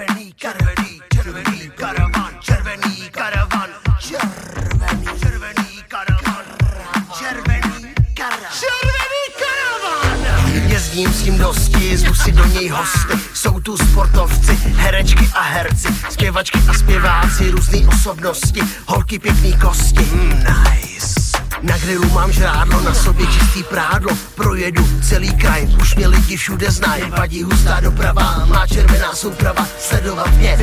Červený, červený, červený karavan, červený karavan, červený, červený karavan, červený karavan, červený karavan. Jezdím s tím dosti, zvu si do něj hosty, jsou tu sportovci, herečky a herci, zpěvačky a zpěváci, různé osobnosti, holky pěkný kosti, mm, nice. Na grilu mám žrádlo, na sobě čistý prádlo. Projedu celý kraj, už mě lidi všude znají. Vadí hustá doprava, má červená souprava. Sledovat mě,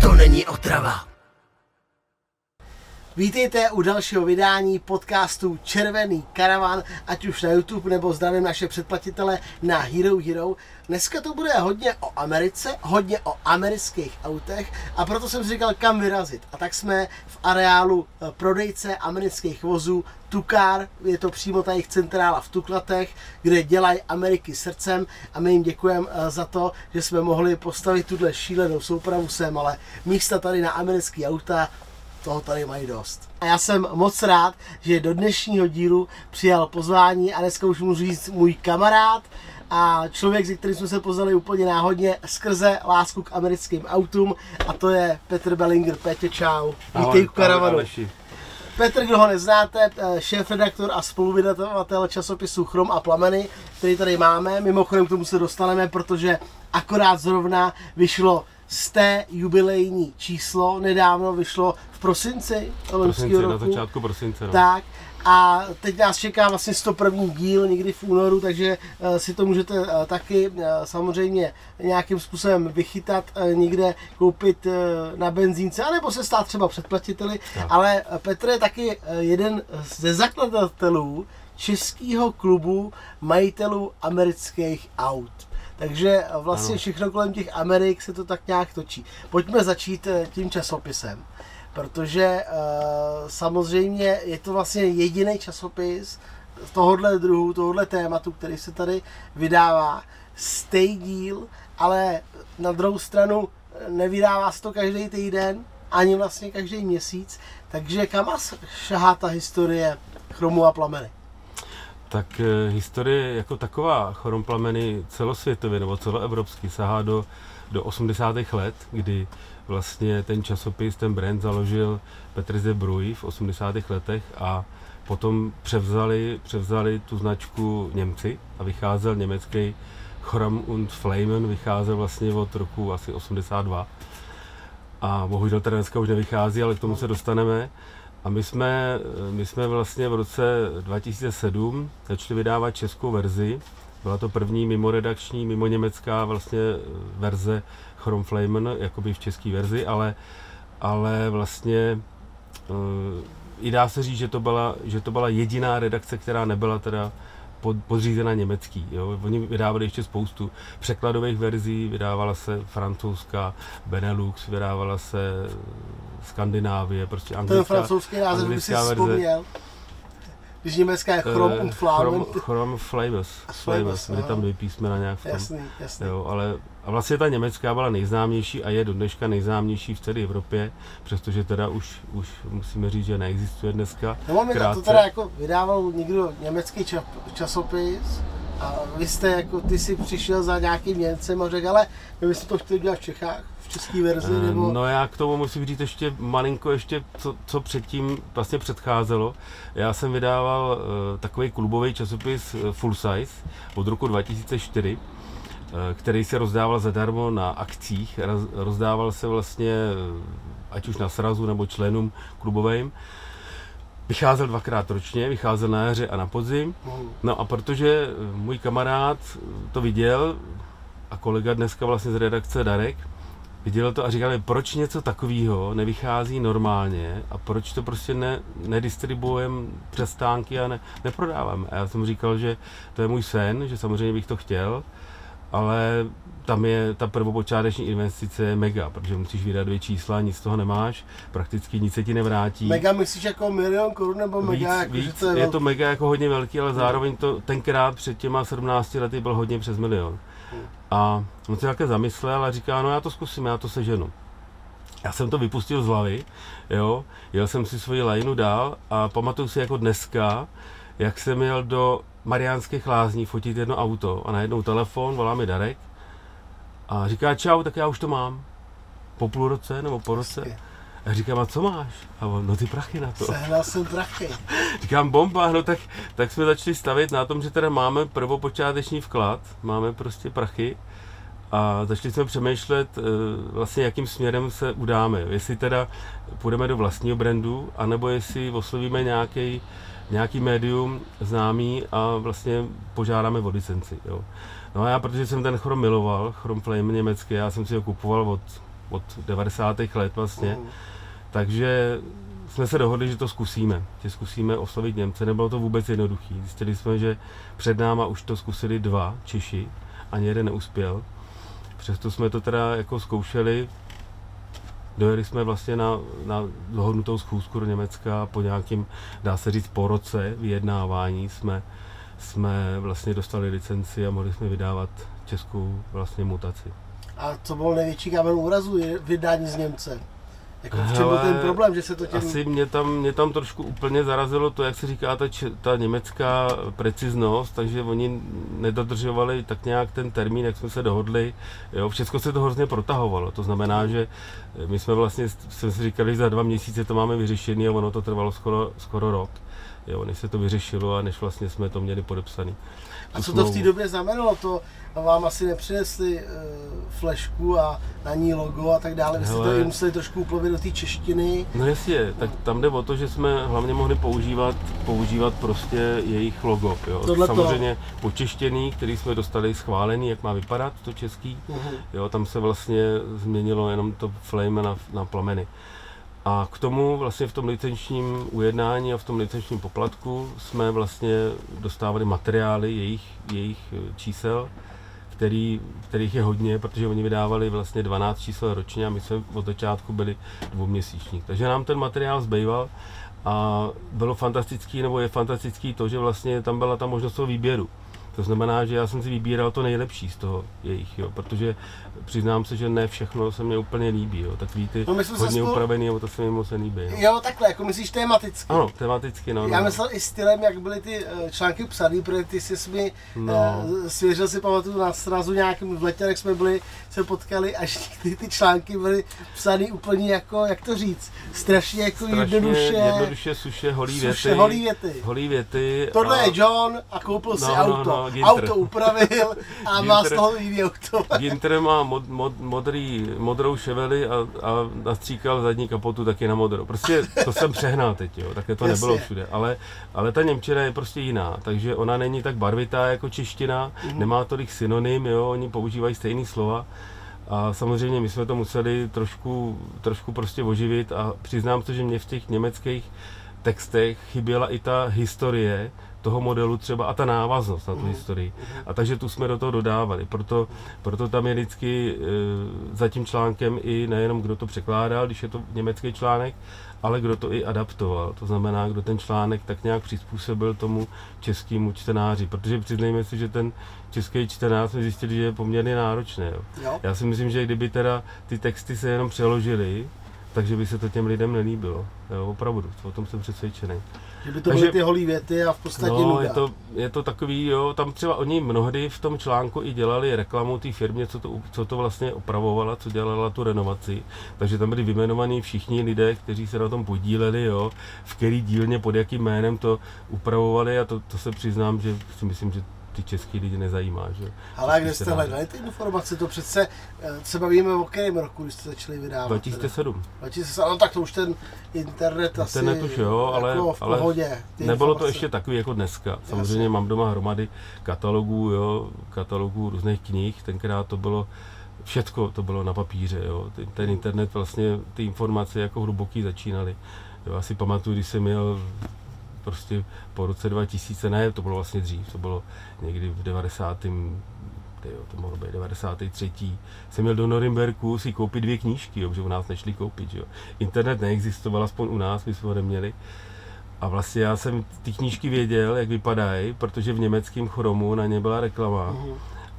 to není otrava Vítejte u dalšího vydání podcastu Červený karavan, ať už na YouTube nebo zdravím naše předplatitele na Hero Hero. Dneska to bude hodně o Americe, hodně o amerických autech a proto jsem si říkal, kam vyrazit. A tak jsme v areálu eh, prodejce amerických vozů Tukar, je to přímo ta jejich centrála v Tuklatech, kde dělají Ameriky srdcem a my jim děkujeme eh, za to, že jsme mohli postavit tuhle šílenou soupravu sem, ale místa tady na americké auta toho tady mají dost. A já jsem moc rád, že do dnešního dílu přijal pozvání a dneska už můžu říct můj kamarád a člověk, se kterým jsme se poznali úplně náhodně skrze lásku k americkým autům a to je Petr Bellinger. Petě, čau. Vítej u karavanu. Petr, kdo ho neznáte, eh, šéf-redaktor a spoluvydavatel časopisu Chrom a plameny, který tady máme. Mimochodem k tomu se dostaneme, protože akorát zrovna vyšlo z té jubilejní číslo, nedávno vyšlo v prosinci loňského roku. na začátku prosince. No. Tak, a teď nás čeká vlastně 101. díl někdy v únoru, takže uh, si to můžete uh, taky uh, samozřejmě nějakým způsobem vychytat, někde koupit na benzínce, anebo se stát třeba předplatiteli. Tak. Ale Petr je taky jeden ze zakladatelů českého klubu majitelů amerických aut. Takže vlastně ano. všechno kolem těch Amerik se to tak nějak točí. Pojďme začít eh, tím časopisem, protože uh, samozřejmě je to vlastně jediný časopis tohohle druhu, tohohle tématu, který se tady vydává. Stej díl, ale na druhou stranu eh, nevydává se to každý týden, ani vlastně každý měsíc. Takže kam šahá ta historie chromu a plameny? Tak eh, historie jako taková choromplameny celosvětově nebo celoevropský sahá do, do 80. let, kdy vlastně ten časopis, ten brand založil Petr Zebruj v 80. letech a potom převzali, převzali tu značku Němci a vycházel německý Chrom und Flamen, vycházel vlastně od roku asi 82. A bohužel teda dneska už nevychází, ale k tomu se dostaneme. A my jsme, my jsme vlastně v roce 2007 začali vydávat českou verzi. Byla to první mimoredakční, mimo německá vlastně verze Chrome Flamen, jakoby v české verzi, ale, ale vlastně uh, i dá se říct, že to, byla, že to byla jediná redakce, která nebyla teda pod, podřízena německý. Jo. Oni vydávali ještě spoustu překladových verzí, vydávala se francouzská Benelux, vydávala se Skandinávie, prostě anglická, Ten francouzský název by si vzpomněl. Když německá je Chrom uh, und Flamen. Chrom Flavors. Flavors, byly tam dvě písmena nějak v tom. Jasný, jasný. Jo, ale a vlastně ta německá byla nejznámější a je do dneška nejznámější v celé Evropě, přestože teda už, už musíme říct, že neexistuje dneska. No, to teda jako vydával někdo německý časopis, a vy jste jako, ty si přišel za nějakým Němcem a řekl, ale my bychom to chtěli dělat v Čechách, v české verzi, eh, nebo... No já k tomu musím říct ještě malinko, ještě co, co předtím vlastně předcházelo. Já jsem vydával uh, takový klubový časopis uh, Full Size od roku 2004, který se rozdával zadarmo na akcích. Rozdával se vlastně ať už na srazu nebo členům klubovým. Vycházel dvakrát ročně, vycházel na jaře a na podzim. No a protože můj kamarád to viděl, a kolega dneska vlastně z redakce Darek, viděl to a říkali, proč něco takového nevychází normálně a proč to prostě ne, nedistribuujeme přes stánky a ne, neprodáváme. A já jsem říkal, že to je můj sen, že samozřejmě bych to chtěl, ale tam je ta prvopočáteční investice je mega, protože musíš vydat dvě čísla, nic z toho nemáš, prakticky nic se ti nevrátí. Mega myslíš jako milion korun nebo mega? Víc, jako, víc, to je, je to mega jako hodně velký, ale zároveň to tenkrát před těma 17 lety byl hodně přes milion. A on se také zamyslel a říká, no já to zkusím, já to seženu. Já jsem to vypustil z hlavy, jo, jel jsem si svoji lajnu dál a pamatuju si jako dneska, jak jsem jel do Mariánských lázní fotit jedno auto a najednou telefon, volá mi Darek A říká, čau, tak já už to mám. Po půl roce nebo po roce. A říkám, a co máš? A on, no ty prachy na to. Sehnal jsem prachy. Říkám, bomba, no tak, tak jsme začali stavět na tom, že teda máme prvopočáteční vklad, máme prostě prachy a začali jsme přemýšlet eh, vlastně, jakým směrem se udáme. Jestli teda půjdeme do vlastního brandu, anebo jestli oslovíme nějaký nějaký médium známý a vlastně požádáme o licenci. Jo. No a já, protože jsem ten chrom miloval, chrom flame německý, já jsem si ho kupoval od, od 90. let vlastně, Mhm. Takže jsme se dohodli, že to zkusíme, že zkusíme oslovit Němce. Nebylo to vůbec jednoduché. Zjistili jsme, že před náma už to zkusili dva Češi, ani jeden neuspěl. Přesto jsme to teda jako zkoušeli. Dojeli jsme vlastně na, na dohodnutou schůzku do Německa po nějakým, dá se říct, po roce vyjednávání jsme, jsme vlastně dostali licenci a mohli jsme vydávat českou vlastně mutaci. A co byl největší kámen úrazu je vydání z Němce? Jako v čem byl ten problém, že se to těm... Asi mě tam, mě tam trošku úplně zarazilo to, jak se říká, ta, ta německá preciznost, takže oni nedodržovali tak nějak ten termín, jak jsme se dohodli. Jo, všechno se to hrozně protahovalo, to znamená, že my jsme vlastně, jsme si říkali, že za dva měsíce to máme vyřešený a ono to trvalo skoro, skoro rok. Jo, než se to vyřešilo a než vlastně jsme to měli podepsaný. A co to v té době znamenalo? To vám asi nepřinesli uh, flešku a na ní logo a tak dále. Vy jste to i museli trošku uplovit do té češtiny. No jasně, tak tam jde o to, že jsme hlavně mohli používat, používat prostě jejich logo. Jo. Tohleto. Samozřejmě počeštěný, který jsme dostali schválený, jak má vypadat to český. Mhm. Jo, tam se vlastně změnilo jenom to flame na, na plameny. A k tomu vlastně v tom licenčním ujednání a v tom licenčním poplatku jsme vlastně dostávali materiály jejich, jejich eh, čísel, který, kterých je hodně, protože oni vydávali vlastně 12 čísel ročně a my jsme od začátku byli dvouměsíční. Takže nám ten materiál zbýval a bylo fantastický, nebo je fantastický to, že vlastně tam byla ta možnost toho výběru. To znamená, že já jsem si vybíral to nejlepší z toho jejich, jo, protože přiznám se, že ne všechno se mně úplně líbí, jo, takový ty No, hodně spolu- upravený, jo, to se mi moc nelíbí. Jo. Jo, takhle, jako myslíš tematicky. Ano, tematicky, no. Já no. myslel i stylem, jak byly ty eh, články psaný, protože ty jsi mi No. no. svěřil si, pamatuju, na srazu nějakým v letě, jak jsme byli, se potkali, až ty, ty články byly psaný úplně jako, jak to říct, strašně jako Strašně jednoduše, jednoduše suše, holí věty. suše, holý věty. Holý věty. Tohle a je John a koupil si No, no, auto. no, Ginter. auto upravil a má z toho jiný auto. Ginter má mod, mod, modrý, modrou Chevely a, a nastříkal zadní kapotu taky na modrou. Prostě to jsem přehnal teď, jo. Také to Jasně. nebylo všude. Ale, ale ta Němčina je prostě jiná, takže ona není tak barvitá jako čeština, Mhm. nemá tolik synonym, jo, oni používají stejné slova. A samozřejmě my jsme to museli trošku, trošku prostě oživit a přiznám se, že mě v těch německých textech chyběla i ta historie toho modelu třeba a ta návaznost na tu historii. A takže tu jsme do toho dodávali. Proto, proto tam je vždycky e, za tím článkem i nejenom kdo to překládal, když je to německý článek, ale kdo to i adaptoval. To znamená, kdo ten článek tak nějak přizpůsobil tomu českému čtenáři. Protože přiznejme si, že ten český čtenář jsme zjistili, že je poměrně náročný. Jo. Jo. Já si myslím, že kdyby teda ty texty se jenom přeložily, takže by se to těm lidem nelíbilo. Jo, opravdu, o tom jsem přesvědčený. Že by to Takže- byly ty holý věty a v podstatě No, nuda. je to, je to takový, jo, tam třeba oni mnohdy v tom článku i dělali reklamu té firmě, co to, co to vlastně opravovala, co dělala tu renovaci. Takže tam byli vyjmenovaní všichni lidé, kteří se na tom podíleli, jo, v který dílně pod jakým jménem to upravovali a to, to se přiznám, že si myslím, že ty český lidi nezajímá. Že? Ale kde Český jste hledali ty informace? To přece eh, se bavíme o kterém roku, když jste začali vydávat. 2007. 2007. No tak to už ten internet asi Internet už jo, ale, jako v ale pohodě. ty nebylo to informace. ještě takový jako dneska. Samozřejmě Jasně. mám doma hromady katalogů, jo, katalogů různých knih, tenkrát to bylo všecko to bylo na papíře, jo. Ten, ten internet vlastně, ty informace jako hluboký začínaly. Jo, já si pamatuju, když jsem měl prostě po roce 2000, ne, to bylo vlastně dřív, to bylo někdy v 90. tyjo, to mohlo být 93. Jsem měl do Norimberku si koupit dvě knížky, jo, protože u nás nešli koupit. Jo. Internet neexistoval, aspoň u nás, my jsme ho neměli. A vlastně já jsem ty knížky věděl, jak vypadají, protože v německém chromu na ně byla reklama. Mhm.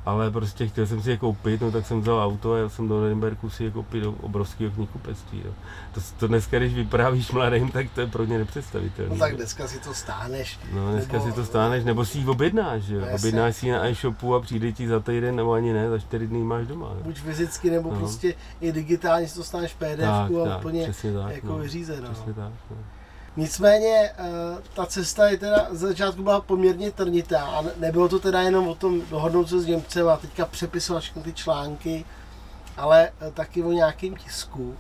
Ale prostě chtěl jsem si je koupit, no tak jsem vzal auto a jel jsem do Nürnbergu si je koupit do obrovského knihkupectví. No. To, to, dneska, když vyprávíš mladým, tak to je pro ně nepředstavitelné. No tak dneska si to stáneš. No, dneska nebo- si to stáneš, nebo si ji objednáš, že? No, jasně. Objednáš si ji na e-shopu a přijde ti za týden, nebo ani ne, za čtyři dny máš doma. Jo? Buď fyzicky, nebo No. prostě i digitálně si to stáneš PDF a tak, úplně tak, jako no. vyřízeno. Přesně tak. No. Nicméně eh, ta cesta je teda ze začátku byla poměrně trnitá a ne- nebylo to teda jenom o tom dohodnout se s Němcem a teďka přepisovat všechny ty články, ale eh, taky o nějakým tisku.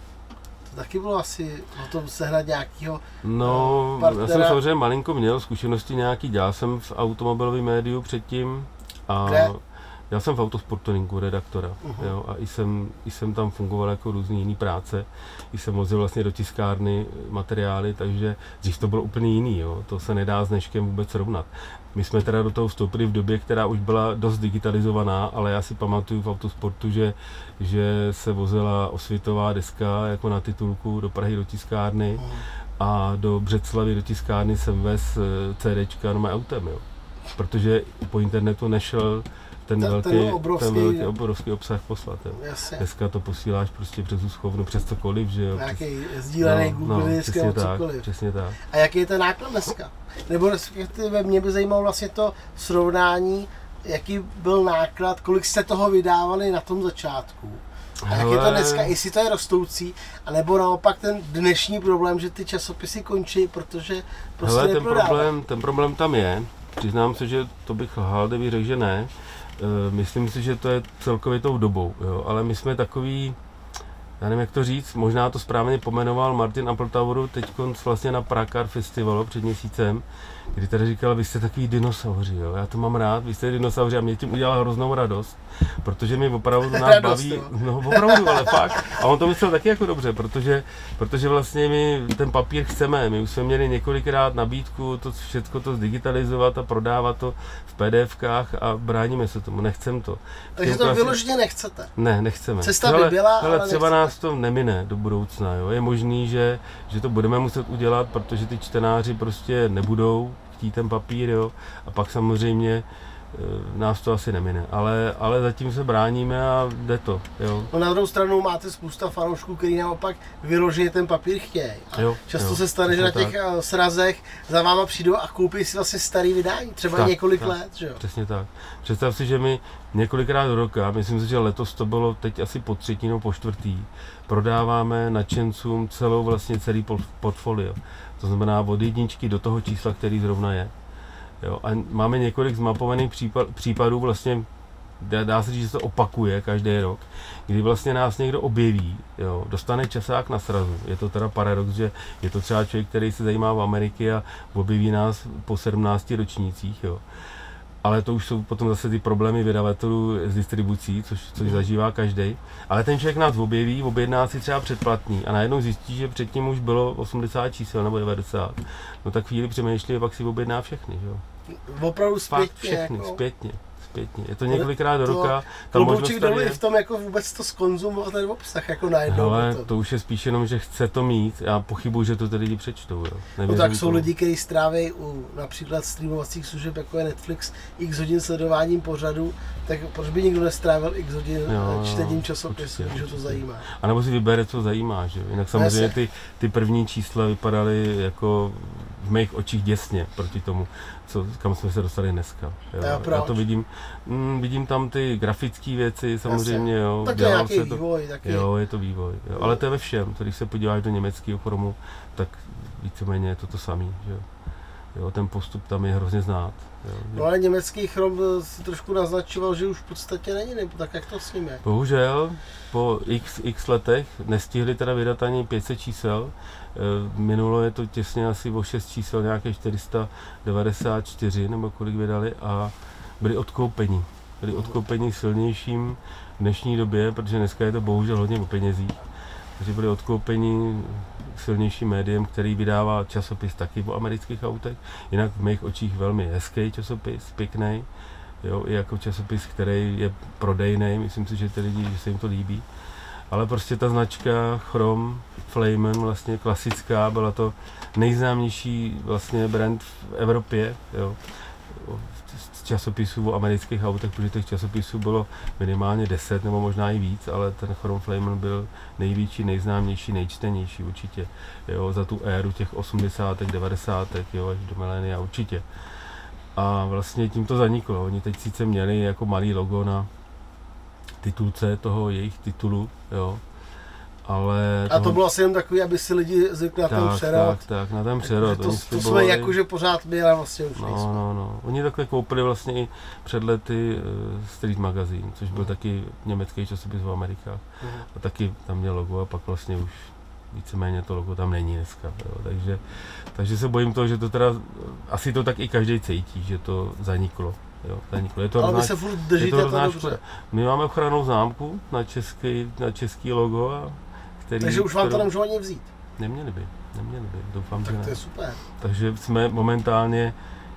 To taky bylo asi o tom sehnat nějakého No, Eh, partnera- já jsem samozřejmě malinko měl zkušenosti nějaký, dělal jsem v automobilovém médiu předtím a Kde? Já jsem v autosportoningu redaktora, Mhm. jo, a i jsem, i jsem tam fungoval jako různý jiný práce, i jsem vozil vlastně do tiskárny materiály, takže dřív to bylo úplně jiný, jo, to se nedá s dneškem vůbec srovnat. My jsme teda do toho vstoupili v době, která už byla dost digitalizovaná, ale já si pamatuju v autosportu, že, že se vozila osvětová deska jako na titulku do Prahy do tiskárny a do Břeclavy do tiskárny jsem vez eh, CDčka no autem, jo. Protože po internetu nešel ten, Ten- velký, ten obrovský- ten velký obrovský obsah poslat. Jo. Jasně. Dneska to posíláš prostě přes úschovnu, přes cokoliv, že jo. Nějaký Přes- sdílený Google disk přesně tak, přesně tak. A jaký je ten náklad dneska? Nebo respektive mě by zajímalo vlastně to srovnání, jaký byl náklad, kolik jste toho vydávali na tom začátku. A jak je to dneska, jestli to je rostoucí, anebo naopak ten dnešní problém, že ty časopisy končí, protože prostě Hele, ten problém, ten problém tam je. Přiznám se, že to bych lhal, kdybych řekl, že ne. E, myslím si, že to je celkově tou dobou, jo. ale my jsme takový, já nevím jak to říct, možná to správně pomenoval Martin Appletoweru teď vlastně na Prakar Festivalu před měsícem, kdy tady říkal, vy jste takový dinosauři, jo. já to mám rád, vy jste dinosauři a mě tím udělal hroznou radost, protože mi opravdu nás Radost, baví, jo. no opravdu, ale fakt, a on to myslel taky jako dobře, protože, protože vlastně my ten papír chceme, my už jsme měli několikrát nabídku to všechno to zdigitalizovat a prodávat to v PDFkách a bráníme se tomu, nechcem to. Takže to vlastně- vyloženě nechcete. ne, nechceme. Cesta by byla, ale ale třeba nechcete. nás to nemine do budoucna. Jo. Je možný, že, že to budeme muset udělat, protože ty čtenáři prostě nebudou chtít ten papír, jo. A pak samozřejmě e, nás to asi nemine. Ale, ale zatím se bráníme a jde to. Jo. No na druhou stranu máte spousta fanoušků, který naopak vyloženě ten papír chtějí. A Jo, často jo, se stane, že na těch eh, srazech za váma přijdou a koupí si vlastně starý vydání, třeba Tak, několik tak. let, že jo? Přesně tak. Představ si, že my několikrát do roka, myslím si, že letos to bylo teď asi po třetí nebo po čtvrtý, prodáváme nadšencům celou vlastně celý port- portfolio. To znamená od jedničky do toho čísla, který zrovna je. Jo, a máme několik zmapovaných případ, případů vlastně dá, dá se říct, že se to opakuje každý rok, kdy vlastně nás někdo objeví, jo, dostane časák na srazu. Je to teda paradox, že je to třeba člověk, který se zajímá o Ameriky a objeví nás po 17 ročnících, jo. Ale to už jsou potom zase ty problémy vydavatelů s distribucí, což, což zažívá každý. Ale ten člověk nás objeví, objedná si třeba předplatný a najednou zjistí, že předtím už bylo 80 čísel nebo 90. No tak chvíli přemýšlí a pak si objedná všechny, že. Opravdu Fakt zpětně. všechny, jako, zpětně, zpětně. Je to několikrát do roka. Klobouček dolů je. i v tom jako vůbec to skonzumovat ten obsah jako najednou. Ale to. to už je spíš jenom, že chce to mít. Já pochybuju, že to ty lidi přečtou. Jo. No tak jsou tomu. lidi, kteří stráví u například streamovacích služeb, jako je Netflix, x hodin sledováním pořadu, tak proč by nikdo nestrávil x hodin Jo, jo, čtením časopisu, když ho to zajímá. A nebo si vybere, co zajímá. Že? Jinak samozřejmě Jasně. ty, ty první čísla vypadaly jako v mých očích děsně proti tomu, co, kam jsme se dostali dneska. Jo. Já proč? to vidím, mm, vidím tam ty grafické věci samozřejmě. Jo. Tak to je nějaký se to, vývoj, taky. Jo, je to vývoj. Jo. Ale to je ve všem. Když se podíváš do německého chromu, tak víceméně je to to jo. Jo, ten postup tam je hrozně znát. Jo. No ale německý chrom eh, si trošku naznačoval, že už v podstatě není, nebo tak jak to s ním je. Bohužel po x, x letech nestihli teda vydat ani 500 čísel. Eh, Minulo je to těsně asi o 6 čísel, nějaké 494 nebo kolik vydali a byli odkoupeni. Byli odkoupeni silnějším v dnešní době, protože dneska je to bohužel hodně o penězích. Takže byli odkoupeni silnějším médiem, který vydává časopis taky o amerických autech. Jinak v mých očích velmi hezký časopis, pěkný. Jo, i jako časopis, který je prodejný, myslím si, že ty lidi, že se jim to líbí. Ale prostě ta značka Chrom Flamen, vlastně klasická, byla to nejznámější vlastně brand v Evropě, jo. Z časopisů o amerických autech, protože těch časopisů bylo minimálně 10 nebo možná i víc, ale ten Chrom Flamen byl největší, nejznámější, nejčtenější určitě. Jo, za tu éru těch 80. 90. jo, až do milénia určitě. A vlastně tím to zaniklo. Oni teď sice měli jako malý logo na titulce toho jejich titulu, jo, ale... A to toho- bylo asi jen takový, aby si lidi zvykli na ten přerod. tak, tak, na ten přerod. to, to jsme jakože pořád my, ale vlastně už No, nejsme. no, no. Oni takhle koupili vlastně i před lety uh, Street Magazine, což byl taky německý časopis v Amerikách. Mhm. A taky tam měl logo a pak vlastně už víceméně to logo tam není dneska. Jo. Takže, takže se bojím toho, že to teda, asi to tak i každý cítí, že to zaniklo. Jo, zaniklo. Je to Ale vy se furt je držíte to, roznáš- dobře. My máme ochranou známku na český, na český logo, a který, Takže už vám to kterou- nemůžu ani vzít. Neměli by, neměli by, doufám, že Tak ne. to je super. Takže jsme momentálně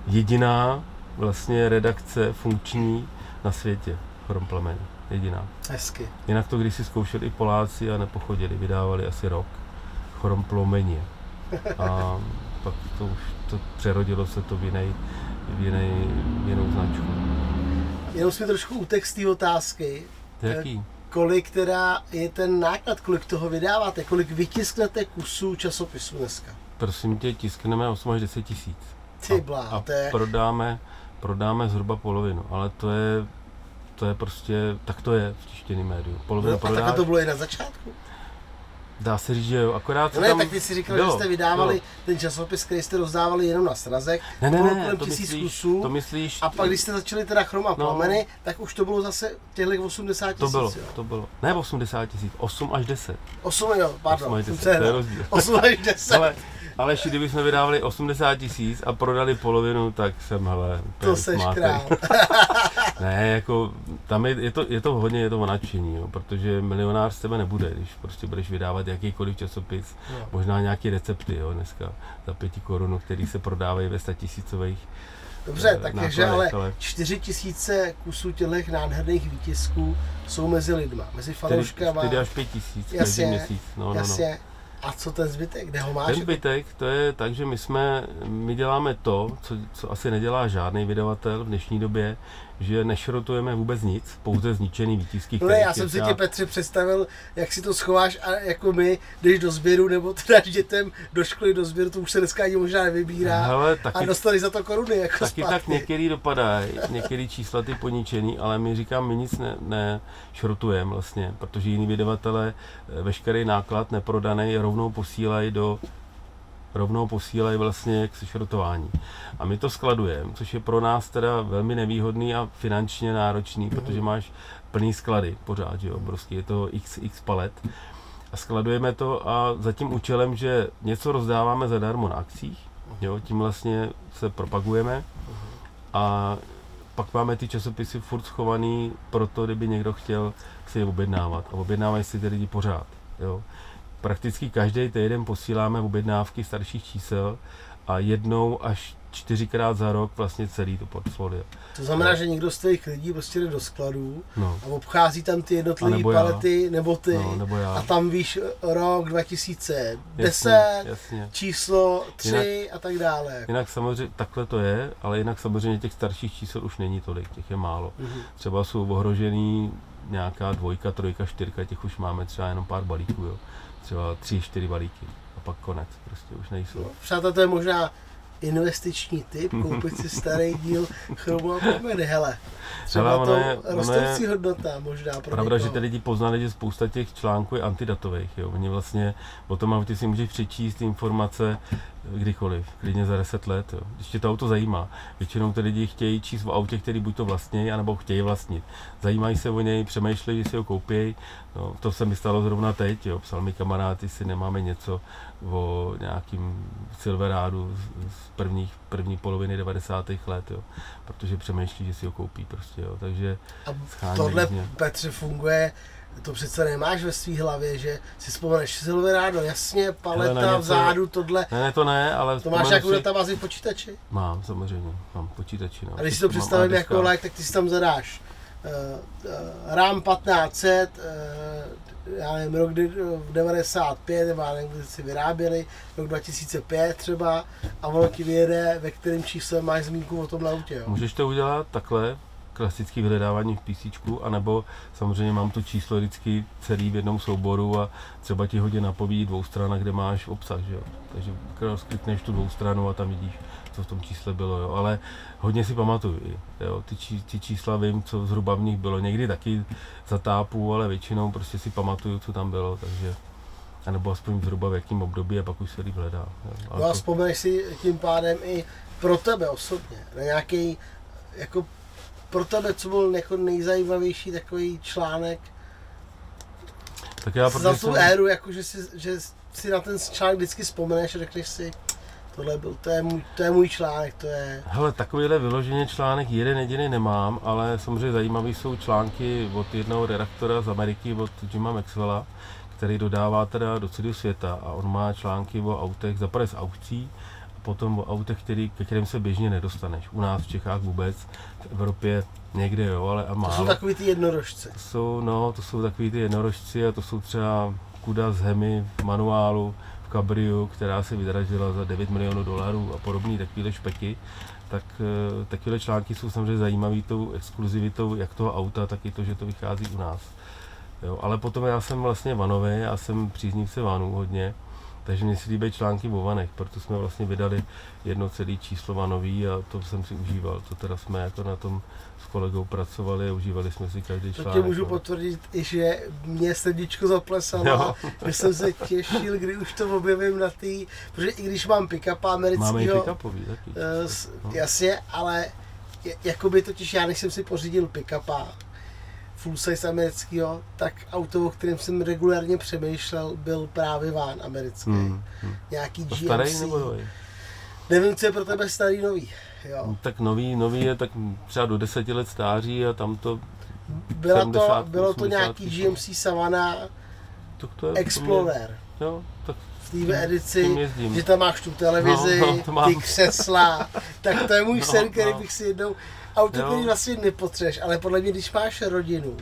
jediná vlastně redakce funkční na světě Chromplemeny. Jediná. Hezky. Jinak to když si zkoušeli i Poláci a nepochodili, vydávali asi rok. Chromplomeně. A pak to už to přerodilo se to v jinej, v jinej, v jinou značku. Jenom jsme trošku utek z té otázky. Jaký? Kolik teda je ten náklad, kolik toho vydáváte, kolik vytisknete kusů časopisu dneska? Prosím tě, tiskneme 8 až 10 tisíc. Ty a, blá, a to je, prodáme, prodáme zhruba polovinu, ale to je, to je prostě, tak to je v tištěném médiu. Polovinu no, a takhle prodáš, to bylo i na začátku. Dá se říct, že jo, akorát No se ne, tam tak ty si říkal, bylo, že jste vydávali bylo. ten časopis, který jste rozdávali jenom na srazek, Ne, ne, ne, kolem to tisíc myslíš, kusů. to myslíš, a pak když jste začali teda chroma No. plameny, tak už to bylo zase těchto 80 to tisíc. bylo, jo. to bylo, ne 80 tisíc, 8 až 10. 8 jo, pardon, 8 až jsem 10, se to je rozdíl. 8 až 10. Ale, ale ještě kdybychom vydávali 80 tisíc a prodali polovinu, tak jsem, hele, to seš usmátej. král. Ne, jako tam je, je, to, je to hodně, je to o nadšení, jo, protože milionář z tebe nebude, když prostě budeš vydávat jakýkoliv časopis, No. možná nějaké recepty, jo, dneska za pěti korun, který se prodávají ve statisícových. Dobře, eh, tak takže ale 4 tisíce kusů těchto nádherných výtisků jsou mezi lidma, mezi fanouškama. 4 až 5 tisíc každý Jasně, měsíc. No, no, no. Jasně. A co ten zbytek? Kde ho máš? Ten zbytek, to je tak, že my jsme, my děláme to, co, co asi nedělá žádný vydavatel v dnešní době, že nešrotujeme vůbec nic, pouze zničený výtisky. No já jsem si tě Petře představil, jak si to schováš a jako my, jdeš do sběru nebo dáš dětem do školy do sběru, to už se dneska ani možná nevybírá. Hele, a taky, dostali za to koruny jako taky zpátky. tak některý dopadají, některý čísla ty poničený, ale my říkám, my nic ne, ne šrotujeme vlastně, protože jiní vydavatelé eh, veškerý náklad neprodaný rovnou posílají do rovnou posílají vlastně k sešrotování. A my to skladujeme, což je pro nás teda velmi nevýhodný a finančně náročný, protože máš plný sklady pořád, že jo, prostě je to x, x palet. A skladujeme to a za tím účelem, že něco rozdáváme zadarmo na akcích, jo, tím vlastně se propagujeme a pak máme ty časopisy furt schovaný pro to, kdyby někdo chtěl si je objednávat. A objednávají si ty lidi pořád. Jo. Prakticky každý týden posíláme objednávky starších čísel a jednou až čtyřikrát za rok vlastně celý to portfolio. To znamená, že někdo z těch lidí prostě jde do skladů No, a obchází tam ty jednotlivé nebo já. palety, nebo ty. no nebo já. a tam víš rok 2010, jasně, jasně. číslo 3 Jinak- a tak dále. Jinak samozřejmě, takhle to je, ale jinak samozřejmě těch starších čísel už není tolik, těch je málo. Mhm. Třeba jsou ohrožený nějaká dvojka, trojka, čtyřka, těch už máme třeba jenom pár balíků, jo. Třeba tři, čtyři balíky a pak konec, prostě už nejsou. Přátelé, to je možná investiční typ, koupit si starý díl chromu a pomeny, hele. Třeba Hele, to je- rostoucí je- hodnota možná pro Pravda, že někoho. ty lidi poznali, že spousta těch článků je antidatových. Jo. Oni vlastně o tom autě si můžeš přečíst informace kdykoliv, klidně za 10 let. Jo. Když tě to auto zajímá. Většinou ty lidi chtějí číst o autě, který buď to vlastnějí, anebo chtějí vlastnit. Zajímají se o něj, přemýšlejí, že si ho koupí. No, to se mi stalo zrovna teď. Jo. Psal mi kamarád, jestli nemáme něco o nějakým Silverádu z- prvních, první poloviny 90. let, jo. protože přemýšlí, že si ho koupí. Prostě, jo. Takže A tohle. Petře, funguje, to přece nemáš ve své hlavě, že si vzpomeneš Silverado, jasně, paleta Hele, na něco- vzadu, tohle. Ne, ne, to ne, ale To máš nějakou si- databázi počítači? Mám, samozřejmě, mám počítači. No. A když si to představím jako diska. like, tak ty si tam zadáš uh, uh, RAM 1500, uh, já nevím, rok kdy, v 95, nebo já nevím, kdy si vyráběli, rok 2005 třeba, a ono ti vyjede, ve kterém čísle máš zmínku o tom autě. Jo. Můžeš to udělat takhle, klasický vyhledávání v PC, anebo samozřejmě mám to číslo vždycky celý v jednom souboru a třeba ti hodně napoví dvou strana, kde máš obsah, že jo. Takže klikneš tu dvou stranu a tam vidíš, co v tom čísle bylo, jo. Ale hodně si pamatuju, jo. Ty, či, ty čísla vím, co zhruba v nich bylo. Někdy taky zatápu, ale většinou prostě si pamatuju, co tam bylo, takže a nebo aspoň zhruba v jakém období a pak už se líp hledá. Jo. No a vzpomeneš si tím pádem i pro tebe osobně na nějaký jako pro tebe, co byl jako nejzajímavější takový článek tak já, za tu jsem... éru, jako že si, že si na ten článek vždycky vzpomeneš a řekneš si, tohle byl, to je můj, to je můj článek, to je... Hele, takovýhle vyloženě článek jeden jediný nemám, ale samozřejmě zajímavý jsou články od jednoho redaktora z Ameriky, od Jima Maxwella, který dodává teda do celého světa a on má články o autech, zaprvé z aukcí, potom o autech, který, ke kterým se běžně nedostaneš. U nás v Čechách vůbec, v Evropě někde jo, ale a málo. To jsou takový ty jednorožci. To jsou, no, to jsou takový ty jednorožci a to jsou třeba kuda z Hemi v manuálu, v Cabriu, která se vydražila za 9 milionů dolarů a podobné takovéhle špeky. Tak eh, takovéhle články jsou samozřejmě zajímavé tou exkluzivitou jak toho auta, tak i to, že to vychází u nás. Jo, ale potom já jsem vlastně vanový, já jsem příznivce vanů hodně, takže mě si líbí články o vanech, proto jsme vlastně vydali jedno celé číslo vanový a to jsem si užíval. To teda jsme jako na tom s kolegou pracovali a užívali jsme si každý článek. To můžu no. potvrdit i, že mě srdíčko zaplesalo, no. že jsem se těšil, kdy už to objevím na tý, protože i když mám pick-up amerického, Máme i pick-upový taky. Uh, no. Jasně, ale jakoby totiž já, než jsem si pořídil pick-upa, full size amerického, tak auto, o kterém jsem regulárně přemýšlel, byl právě van americký. Hmm, hmm. Nějaký GMC. Starý nebo nový? Nevím, co je pro tebe starý nový. Jo. No, tak nový, nový je tak třeba do deseti let stáří a tam to Byla 70, to, bylo to nějaký GMC Savana tak to je Explorer. Mě, jo, tak v té edici, že tam máš tu televizi, no, no, ty křesla, tak to je můj no, sen, který no. bych si jednou auto, jo. který vlastně nepotřebuješ, ale podle mě, když máš rodinu,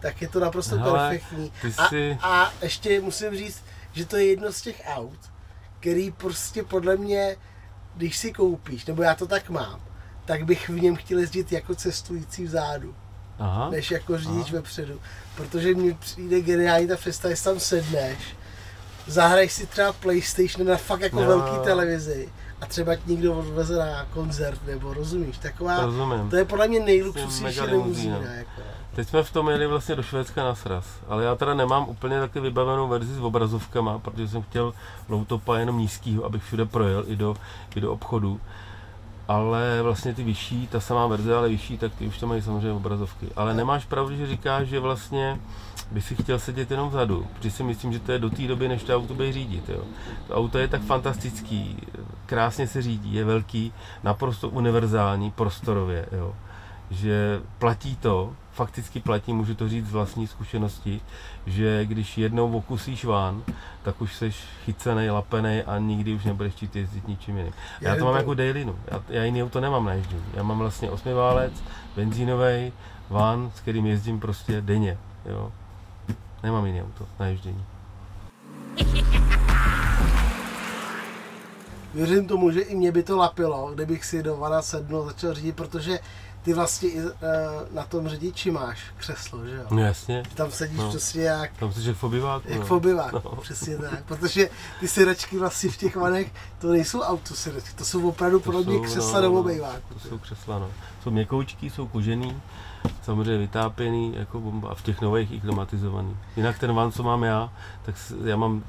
tak je to naprosto Hele, perfektní. Jsi... A, a ještě musím říct, že to je jedno z těch aut, který prostě podle mě, když si koupíš, nebo já to tak mám, tak bych v něm chtěl jezdit jako cestující vzadu. Aha, než jako řidič aha. vepředu. Protože mi přijde geniální ta festa, jestli tam sedneš, zahraješ si třeba PlayStation na fakt jako jo. velký televizi a třeba ti někdo odveze na koncert, nebo rozumíš, taková, Rozumím. to je podle mě nejluxusnější limuzína. Jako. Teď jsme v tom jeli vlastně do Švédska na sraz, ale já teda nemám úplně taky vybavenou verzi s obrazovkama, protože jsem chtěl loutopa jenom nízkýho, abych všude projel i do, i do obchodu. Ale vlastně ty vyšší, ta samá verze, ale vyšší, tak ty už to mají samozřejmě obrazovky. Ale nemáš pravdu, že říkáš, že vlastně by si chtěl sedět jenom vzadu, protože si myslím, že to je do té doby, než to auto bude řídit. Jo. To auto je tak fantastický, krásně se řídí, je velký, naprosto univerzální prostorově, jo. že platí to, fakticky platí, můžu to říct z vlastní zkušenosti, že když jednou okusíš ván, tak už jsi chycený, lapený a nikdy už nebudeš chtít jezdit ničím jiným. Já to mám jako dailinu, já, já jiný auto nemám na ježdění. Já mám vlastně osmiválec, benzínový, van, s kterým jezdím prostě denně. Jo. Nemám jiný auto na ježdění. Věřím tomu, že i mě by to lapilo, kdybych si do vana sednul začal řídit, protože ty vlastně i uh, na tom řidiči máš křeslo, že jo? No jasně. Tam sedíš no. přesně jak... Tam jsi jak v obyváku. Jak no. v obyváku, no. přesně tak. Protože ty sedačky vlastně v těch vanech, to nejsou autosedačky, to jsou opravdu podle mě křesla no, do obyváku. To jsou křesla, no. Jsou měkoučky, jsou kožený, samozřejmě vytápěný, jako bomba, a v těch nových i klimatizovaný. Jinak ten van, co mám já, tak já mám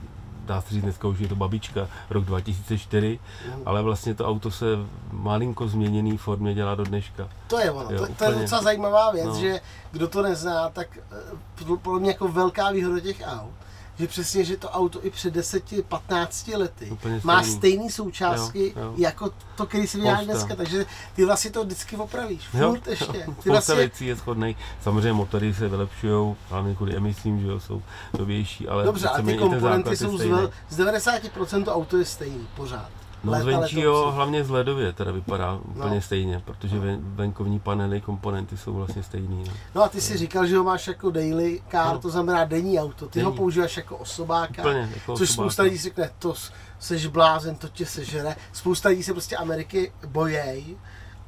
dá se říct dneska už je to babička, rok 2004, mm. ale vlastně to auto se malinko změněný formě dělá do dneška. To je ono, jo, to, úplně, to je docela zajímavá věc, no. že kdo to nezná, tak eh, podle mě jako velká výhoda těch aut, že přesně, že to auto i před 10-15 lety Úplně má stejné součástky jo, jo. jako to, který se vyjádří dneska, takže ty vlastně to vždycky opravíš, furt jo, ještě. Jo. Ty vlastně... věcí je shodnej. Samozřejmě motory se vylepšují, hlavně kvůli emisím, že jo, jsou novější, ale Dobře, ale ty komponenty jsou z, z 90% auto je stejný, pořád. No zvenčí jo, hlavně z ledově teda vypadá úplně No. stejně, protože ven, venkovní panely, komponenty jsou vlastně stejný. No. No a ty si říkal, že ho máš jako daily car, No. to znamená denní auto. Ty ho Denní. používáš jako osobáka, Úplně, jako což osobáka. spousta lidí si řekne, to seš blázen, to tě sežere. Spousta lidí se prostě Ameriky bojejí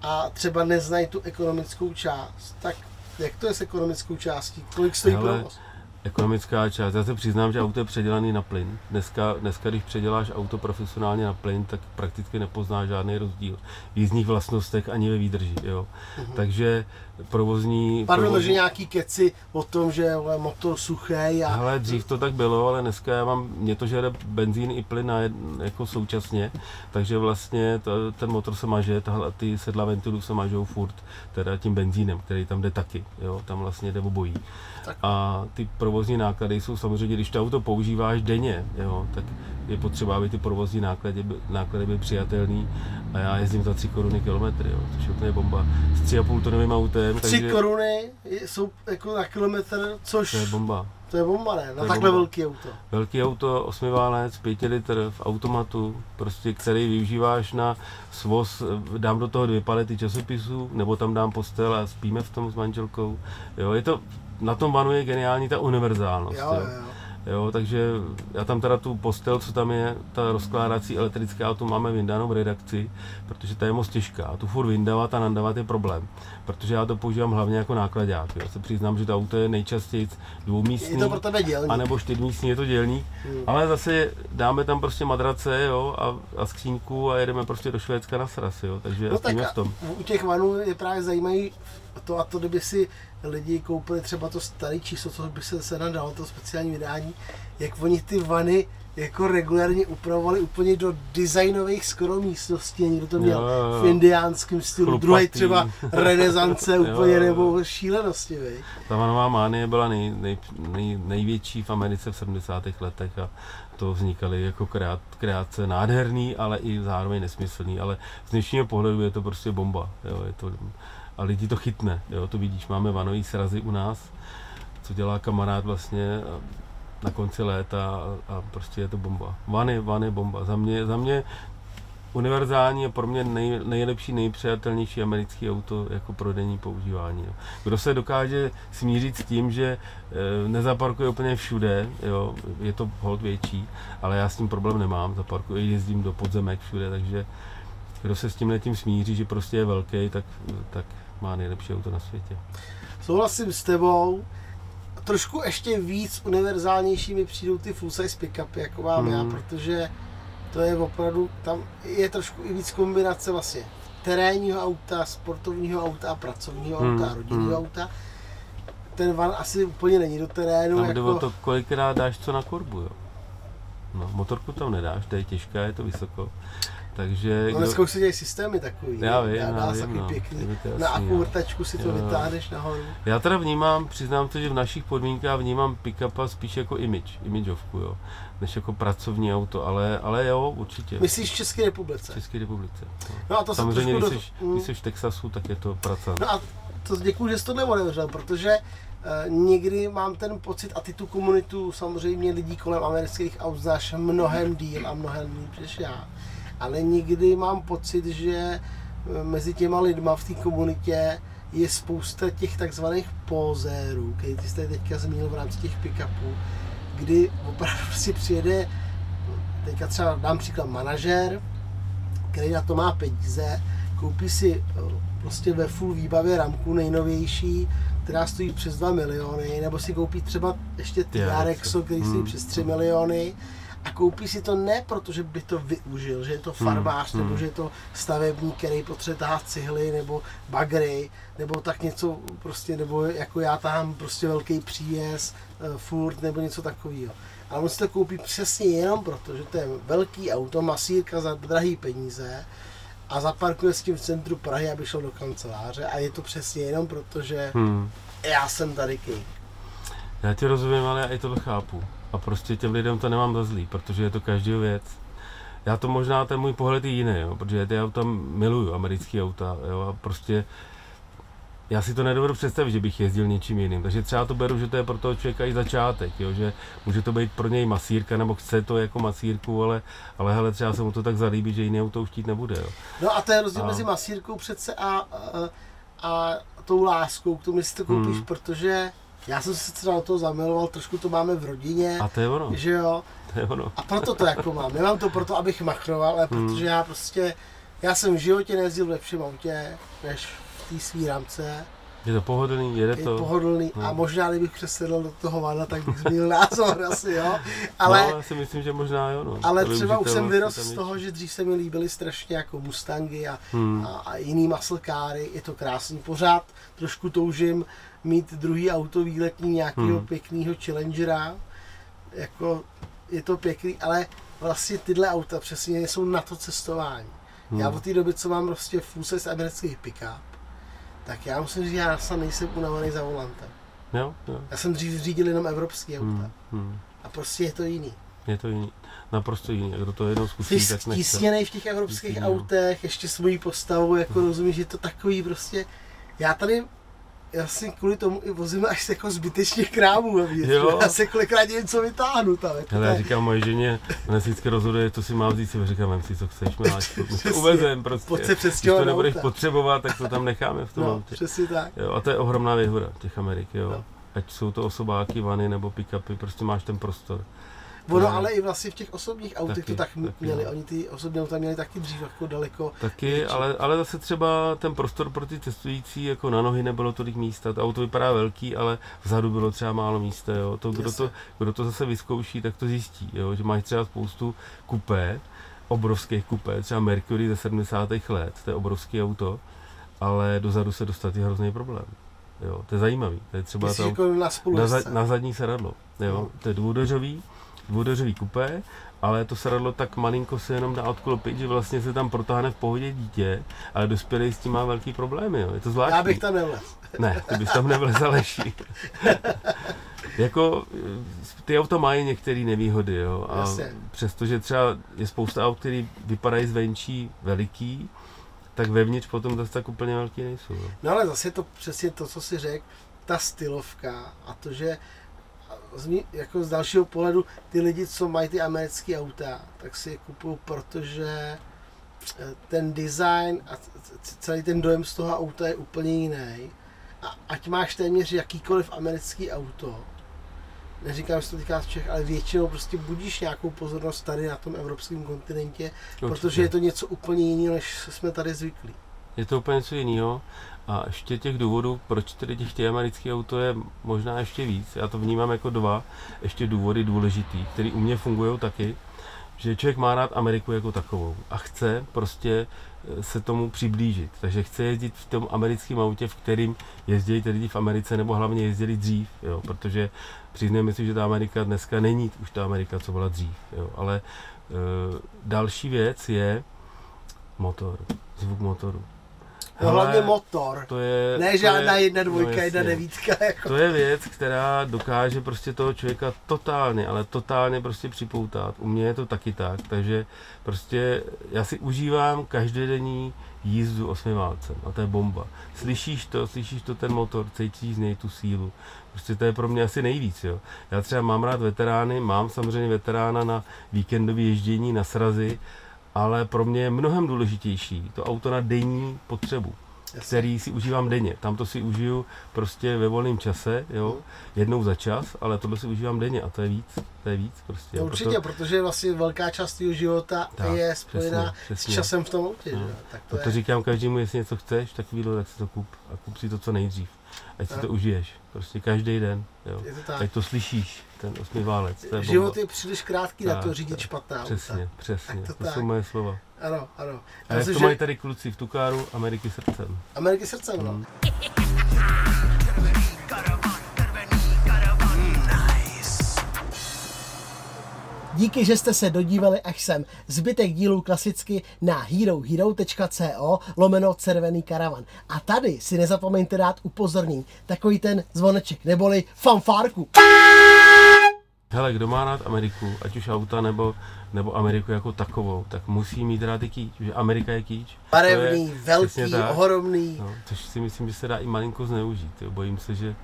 a třeba neznají tu ekonomickou část. Tak jak to je s ekonomickou částí? Kolik stojí Hele, provoz? Ekonomická část. Já se přiznám, že auto je předělaný na plyn. Dneska, dneska, když předěláš auto profesionálně na plyn, tak prakticky nepoznáš žádný rozdíl v jízdních vlastnostech ani ve výdrži. Jo. Takže provozní... Pardon, provozní... že nějaký keci o tom, že je motor suchý a Ale dřív to tak bylo, ale dneska já mám, mě to žere benzín i plyn na jako současně, takže vlastně to, ten motor se maže, tahle, ty sedla ventilů se mažou furt, teda tím benzínem, který tam jde taky, jo, tam vlastně jde obojí. Tak. A ty provozní náklady jsou samozřejmě, když to auto používáš denně, jo, tak je potřeba, aby ty provozní náklady, náklady byly přijatelný a já jezdím za 3 koruny kilometry, jo, což je úplně bomba. S 3,5 tonovým autem, 3 takže koruny jsou jako na kilometr, což to je bomba. to je bomba, ne? Na takhle bomba. velký auto. Velký auto, osmiválec, 5 litr v automatu, prostě, který využíváš na svoz, dám do toho dvě palety časopisů, nebo tam dám postel a spíme v tom s manželkou. Jo, je to, na tom vanu je geniální ta univerzálnost. Jo, jo, jo. Jo, takže já tam teda tu postel, co tam je, ta rozkládací elektrická, tu máme vyndanou v redakci, protože ta je moc těžká. A tu furt vyndávat a nandávat je problém, protože já to používám hlavně jako nákladák. Jo. Se přiznám, že to auto je nejčastěji dvoumístní. Je to pro tebe dělník. A nebo čtyřmístní je to dělník, Hmm. ale zase dáme tam prostě madrace jo, a, a skřínku a jedeme prostě do Švédska na sraz, jo, takže No tak v tom. u těch vanů je právě zajímavý to a to, kdyby si lidi koupili třeba to staré číslo, co by se, se nadalo, to speciální vydání, jak oni ty vany jako regulárně upravovali úplně do designových skoro místností. Někdo to měl Jo, jo, jo. v indiánském stylu, Chlupatý. druhý třeba renesance úplně jo, jo. nebo šílenosti. Vej. Ta vanová mánie byla nej, nej, nej, největší v Americe v 70. letech a to vznikaly jako kreat, kreace nádherný, ale i zároveň nesmyslný, ale z dnešního pohledu je to prostě bomba. Jo, je to, a lidi to chytne, jo, to vidíš, máme vanový srazy u nás, co dělá kamarád vlastně na konci léta a, prostě je to bomba. Van je, van je bomba. Za mě, za mě univerzální a pro mě nej, nejlepší, nejpřijatelnější americký auto jako prodejní používání. Jo. Kdo se dokáže smířit s tím, že e, nezaparkuje úplně všude, jo, je to hold větší, ale já s tím problém nemám, zaparkuji, jezdím do podzemek všude, takže kdo se s tím smíří, že prostě je velký, tak, tak má nejlepší auto na světě. Souhlasím s tebou. Trošku ještě víc univerzálnější mi přijdou ty full size pickupy, jako mám Mhm. já, protože to je opravdu, tam je trošku i víc kombinace vlastně terénního auta, sportovního auta, pracovního Mhm, auta, rodinného mhm. auta. Ten van asi úplně není do terénu. Tam jde jako, o to, kolikrát dáš co na korbu, jo. No, motorku tam nedáš, to je těžká, je to vysoko. Takže No dneska už se dějí systémy takový. Já vím, já se vím, no. pěkný. To Na jasný, akou jo. vrtačku si to Jo, vytáhneš nahoru. Já teda vnímám, přiznám to, že v našich podmínkách vnímám pick-upa spíš jako image, imageovku, jo, než jako pracovní auto, ale, ale jo, určitě. Myslíš v České v republice? České republice. No. No a to Samozřejmě, když do- jsi, když jsi v Texasu, tak je to pracant. No a to děkuji, že jsi to neotevřel, protože uh, někdy mám ten pocit, a ty tu komunitu samozřejmě lidí kolem amerických aut znáš mnohem díl a mnohem líp než já, ale někdy mám pocit, že eh, mezi těma lidma v té komunitě je spousta těch takzvaných pozérů, který ty jste teďka zmínil v rámci těch pick-upů, kdy opravdu si přijede, teďka třeba dám příklad manažer, který na to má peníze, koupí si eh, prostě ve full výbavě ramku nejnovější, která stojí přes 2 miliony, nebo si koupí třeba ještě Tiarexo, který stojí Hmm. přes 3 miliony a koupí si to ne proto, že by to využil, že je to farmář, Hmm. nebo že je to stavebník, který potřebuje tahat cihly, nebo bagry, nebo tak něco prostě, nebo jako já tahám prostě velký příjezd, eh, furt, nebo něco takového. Ale on si to koupí přesně jenom proto, že to je velký auto, masírka za drahý peníze a zaparkuje s tím v centru Prahy, aby šel do kanceláře a je to přesně jenom proto, že Hmm. já jsem tady king. Já ti rozumím, ale já i to chápu. A prostě těm lidem to nemám za zlý, protože je to každý věc. Já to možná, ten můj pohled je jiný, jo, protože ty auta miluju, americké auta, jo, a prostě já si to nedovedu představit, že bych jezdil něčím jiným. Takže třeba to beru, že to je pro toho člověka i začátek, jo? že může to být pro něj masírka, nebo chce to jako masírku, ale, ale hele, třeba se mu to tak zalíbí, že jiný auto už chtít nebude. Jo? No a to je rozdíl A- mezi masírkou přece a, a, a tou láskou k tomu, jestli to koupíš, Hmm. protože já jsem se třeba do toho zamiloval, trošku to máme v rodině, A to je ono, že jo, to je ono. a proto to jako mám. Nemám to proto, abych machroval, ale Hmm. protože já prostě, já jsem v životě nejezdil v lepším autě, než v té svý rámce. Je to pohodlný, jede Je to. pohodlný a no. možná, kdybych přesedl do toho vana, tak bych změnil názor asi, jo. Ale, no, já si myslím, že možná jo. No. ale To třeba už jsem je vyrost z toho, že dřív se mi líbily strašně jako Mustangy a, Hmm. a, a jiný muscle cary, je to krásný. Pořád trošku toužím mít druhý auto výletní nějakého Hmm. pěkného Challengera. Jako je to pěkný, ale vlastně tyhle auta přesně jsou na to cestování. Hmm. Já od té doby, co mám prostě full size americký pick-up, tak já musím říct, že já sám nejsem unavený za volantem. Jo, jo. Já jsem dřív řídil jenom evropský auta. Hmm. Hmm. A prostě je to jiný. Je to jiný. Naprosto jiný. Kdo to jednou Ty zkusí, tak nechce. v těch evropských Stísněnej, no. autech, ještě s mojí postavou, jako rozumíš, že je to takový prostě, já tady já si kvůli tomu i vozím až jako zbytečně krámů vevnitř. Jo. Já se kolikrát něco vytáhnu tam. Jako to já říkám moje ženě, ona si vždycky rozhoduje, to si mám vzít, si říkám, vem si, co chceš, miláčku, my to uvezem prostě. Pojď se Když to nebudeš auta. potřebovat, tak to tam necháme v tom No, autě. přesně tak. Jo, a to je ohromná výhoda těch Amerik, jo. No. Ať jsou to osobáky, vany nebo pick-upy, prostě máš ten prostor. Ono No. ale i vlastně v těch osobních autech Taky, to tak taky, měli. no. Oni ty osobní auta měli taky dřív jako daleko. Taky, Větší. ale, ale zase třeba ten prostor pro ty cestující, jako na nohy nebylo tolik místa. To auto vypadá velký, ale vzadu bylo třeba málo místa. Jo. To, kdo, to, kdo to zase vyzkouší, tak to zjistí. Jo. Že máš třeba spoustu kupé, obrovských kupé, třeba Mercury ze 70. let, to je obrovský auto, ale dozadu se dostat je hrozný problém. Jo. To je zajímavý. To je třeba to, jako na na, za, na zadní sedadlo. Jo. No. To je dvoudeřový, dvoudeřový kupé, ale to sedadlo tak malinko se jenom dá odklopit, že vlastně se tam protáhne v pohodě dítě, ale dospělý s tím má velký problémy. Jo. Je to zvláštní. Já bych tam nevlez. Ne, ty bys tam nevlez Aleši. jako ty auta mají některé nevýhody, jo. A Jasně. přestože třeba je spousta aut, které vypadají zvenčí veliký, tak vevnitř potom zase tak úplně velký nejsou. Jo. No ale zase je to přesně to, co si řekl, ta stylovka a to, že z, mý- jako z dalšího pohledu ty lidi, co mají ty americké auta, tak si je kupují, protože eh, ten design a celý ten dojem z toho auta je úplně jiný. A ať máš téměř jakýkoliv americký auto, neříkám, že to týká z Čech, ale většinou prostě budíš nějakou pozornost tady na tom evropském kontinentě, protože je to něco úplně jiného, než jsme tady zvyklí. Je to úplně něco jiného. A ještě těch důvodů, proč tedy těch těch amerických auto je možná ještě víc. Já to vnímám jako dva ještě důvody důležitý, které u mě fungují taky, že člověk má rád Ameriku jako takovou a chce prostě eh, se tomu přiblížit. Takže chce jezdit v tom americkém autě, v kterým jezdí ty lidi v Americe, nebo hlavně jezdili dřív, jo, protože přiznejme si, že ta Amerika dneska není už ta Amerika, co byla dřív. Jo, ale e, další věc je motor, zvuk motoru. No, Hele, hlavně motor. to je, Ne to žádná je, jedna dvojka, no jedna devítka. Jako. To je věc, která dokáže prostě toho člověka totálně, ale totálně prostě připoutat. U mě je to taky tak, takže prostě já si užívám každodenní jízdu osmiválcem a to je bomba. Slyšíš to, slyšíš to ten motor, cítíš z něj tu sílu. Prostě to je pro mě asi nejvíc, jo. Já třeba mám rád veterány, mám samozřejmě veterána na víkendové ježdění, na srazy, ale pro mě je mnohem důležitější to auto na denní potřebu který si užívám denně. Tam to si užiju prostě ve volném čase, jo, Mhm. jednou za čas, ale tohle si užívám denně a to je víc, to je víc prostě. No, určitě, Proto, protože vlastně velká část tvého života Tak, je spojená přesně, přesně. s časem v tom autě. No. Tak to proto je. říkám každému, jestli něco chceš, takovýhle, tak si to kup a kup si to co nejdřív. Ať si Tak. to užiješ, prostě každý den, jo. Je to tak. Ať to slyšíš, ten osmiválec, to je Život bomba. je příliš krátký na Tak, to řídit tak, špatná Přesně, auta. přesně, Tak to to, tak. jsou moje slova. Ano, ano. A jak to že mají tady kluci v Tukáru, Ameriky srdcem. Ameriky srdcem, no. Díky, že jste se dodívali až sem. Zbytek dílů klasicky na herohero.co lomeno červený karavan. A tady si nezapomeňte dát upozornění, takový ten zvoneček, neboli fanfárku. Hele, kdo má rád Ameriku, ať už auta nebo, nebo Ameriku jako takovou, tak musí mít rád i kýč, že Amerika je kýč. Barevný, je velký, tak. ohromný. No, což si myslím, že se dá i malinko zneužít. Jo. Bojím se, že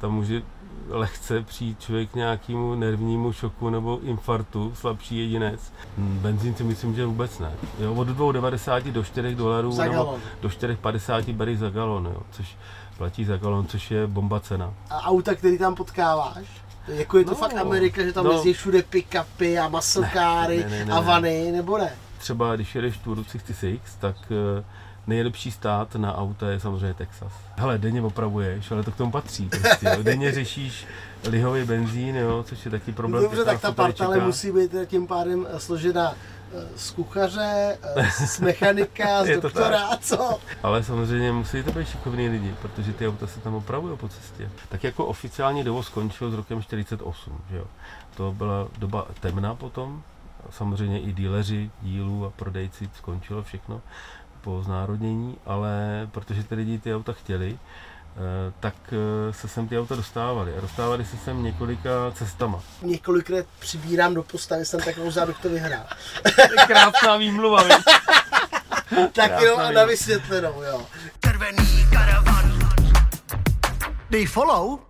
tam může lehce přijít člověk k nějakému nervnímu šoku nebo infarktu, slabší jedinec. Benzín si myslím, že vůbec ne. Jo, od 2,90 do 4 dolarů Za nebo do 4,50 bery za galon, jo, což platí za galon, což je bomba cena. A auta, který tam potkáváš? Jako je to No, fakt Amerika, že tam no. jezdí všude pick-upy a muscle Ne, ne, ne, ne, a vany, nebo ne? Třeba když jedeš Tour 66, tak eh, nejlepší stát na auta je samozřejmě Texas. Hele, denně opravuješ, ale to k tomu patří. Prostě, jo. Denně řešíš lihový benzín, jo, což je taky problém. Dobře, který tak ta nás tady parta ale čeká. musí být tím pádem složena eh, z kuchaře, eh, z mechanika, z doktora a co? Ale samozřejmě musí to být šikovní lidi, protože ty auta se tam opravují po cestě. Tak jako oficiální dovoz skončil s rokem 48, že jo. To byla doba temná potom. Samozřejmě i díleři dílů a prodejci skončilo všechno po znárodnění, ale protože ty lidi ty auta chtěli, eh, tak eh, se sem ty auta dostávaly. A dostávaly se sem několika cestama. Několikrát přibírám do postavy, jsem takovou zádu, kdo vyhrál. Krásná výmluva? Tak jo, a Krásná na vysvětlenou, jo. Červený karavan. Dej follow